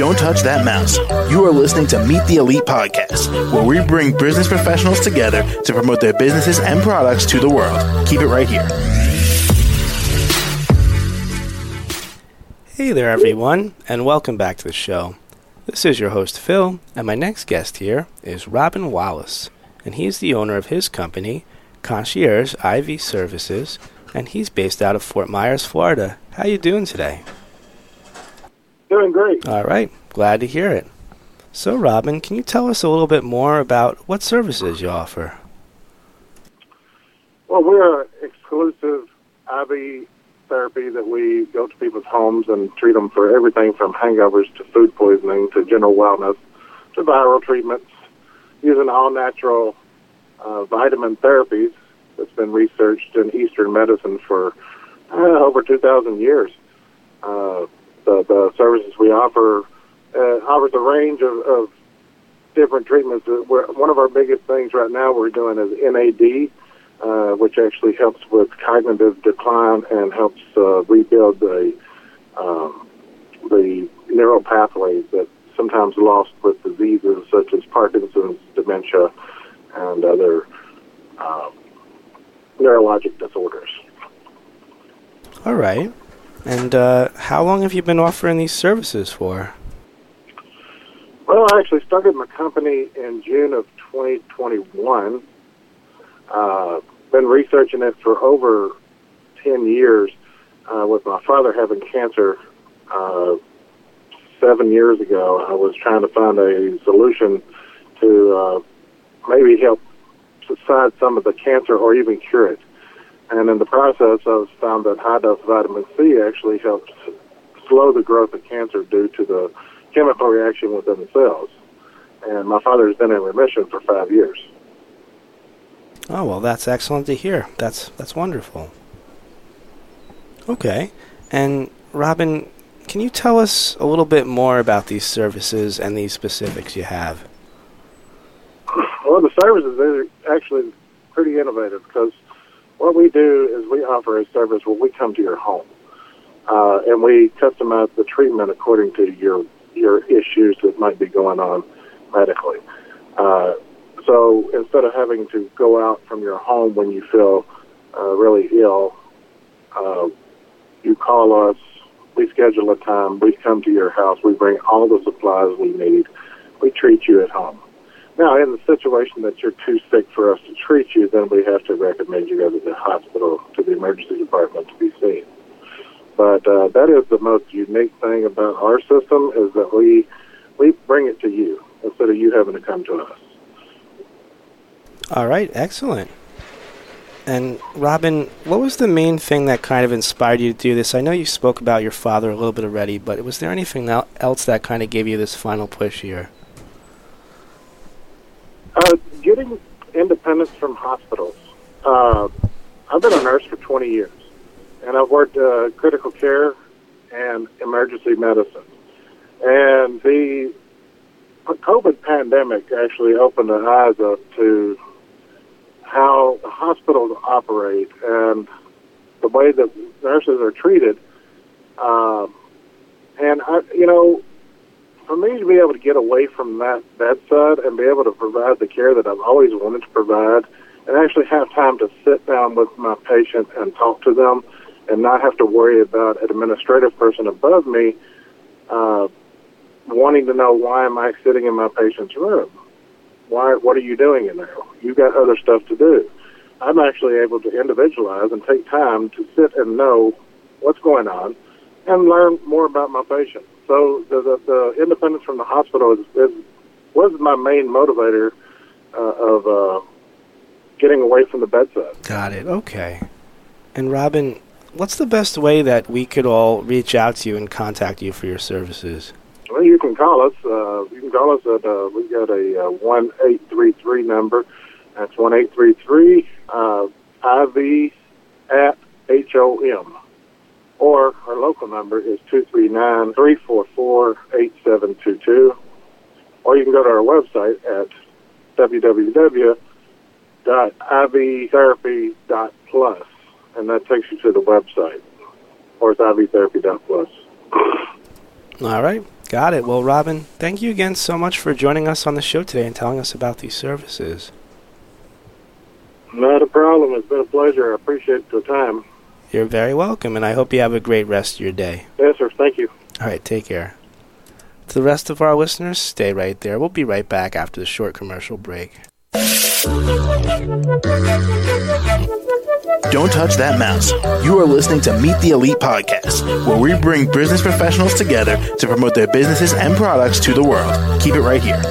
Don't touch that mouse. You are listening to Meet the Elite Podcast, where we bring business professionals together to promote their businesses and products to the world. Keep it right here. Hey there, everyone, and welcome back to the show. This is your host, Phil, and my next guest here is Robin Wallace, and he's the owner of his company, Concierge IV Services, and he's based out of Fort Myers, Florida. How you doing today? Doing great. All right, glad to hear it. So, Robin, can you tell us a little bit more about what services you offer? Well, we're an exclusive IV therapy that we go to people's homes and treat them for everything from hangovers to food poisoning to general wellness to viral treatments using all natural uh, vitamin therapies that's been researched in Eastern medicine for uh, over 2,000 years. Uh, the, the services we offer uh, offers a range of, of different treatments. Uh, we're, one of our biggest things right now we're doing is NAD, uh, which actually helps with cognitive decline and helps uh, rebuild the um, the neural pathways that sometimes lost with diseases such as Parkinson's, dementia, and other um, neurologic disorders. All right. And uh, how long have you been offering these services for? Well, I actually started my company in June of 2021. Uh, been researching it for over 10 years uh, with my father having cancer uh, seven years ago. I was trying to find a solution to uh, maybe help subside some of the cancer or even cure it. And in the process, I've found that high dose vitamin C actually helps slow the growth of cancer due to the chemical reaction within the cells. And my father has been in remission for five years. Oh well, that's excellent to hear. That's that's wonderful. Okay, and Robin, can you tell us a little bit more about these services and these specifics you have? Well, the services are actually pretty innovative because what we do is we offer a service where we come to your home uh, and we customize the treatment according to your your issues that might be going on medically. Uh, so instead of having to go out from your home when you feel uh, really ill, uh, you call us. We schedule a time. We come to your house. We bring all the supplies we need. We treat you at home. Now, in the situation that you're too sick for us to treat you, then we have to recommend you go to the hospital, to the emergency department to be seen. But uh, that is the most unique thing about our system is that we we bring it to you instead of you having to come to us. All right, excellent. And Robin, what was the main thing that kind of inspired you to do this? I know you spoke about your father a little bit already, but was there anything else that kind of gave you this final push here? Uh, getting independence from hospitals. Uh, I've been a nurse for 20 years, and I've worked uh, critical care and emergency medicine. And the COVID pandemic actually opened the eyes up to how hospitals operate and the way that nurses are treated. Um, and I, you know, for me to be able to get away from that bedside and be able to provide the care that I've always wanted to provide, and actually have time to sit down with my patient and talk to them, and not have to worry about an administrative person above me uh, wanting to know why am I sitting in my patient's room? Why? What are you doing in there? You've got other stuff to do. I'm actually able to individualize and take time to sit and know what's going on and learn more about my patient. So the, the, the independence from the hospital is, is was my main motivator uh, of uh, getting away from the bedside. Got it. Okay. And Robin, what's the best way that we could all reach out to you and contact you for your services? Well, you can call us. Uh, you can call us at uh, we got a uh, one eight three three number. That's one eight three three uh, IV at H O M. Or our local number is 239 344 8722. Or you can go to our website at www.ivtherapy.plus, and that takes you to the website. Or it's ivtherapy.plus. All right. Got it. Well, Robin, thank you again so much for joining us on the show today and telling us about these services. Not a problem. It's been a pleasure. I appreciate the time. You're very welcome, and I hope you have a great rest of your day. Yes, sir. Thank you. All right, take care. To the rest of our listeners, stay right there. We'll be right back after the short commercial break. Don't touch that mouse. You are listening to Meet the Elite Podcast, where we bring business professionals together to promote their businesses and products to the world. Keep it right here.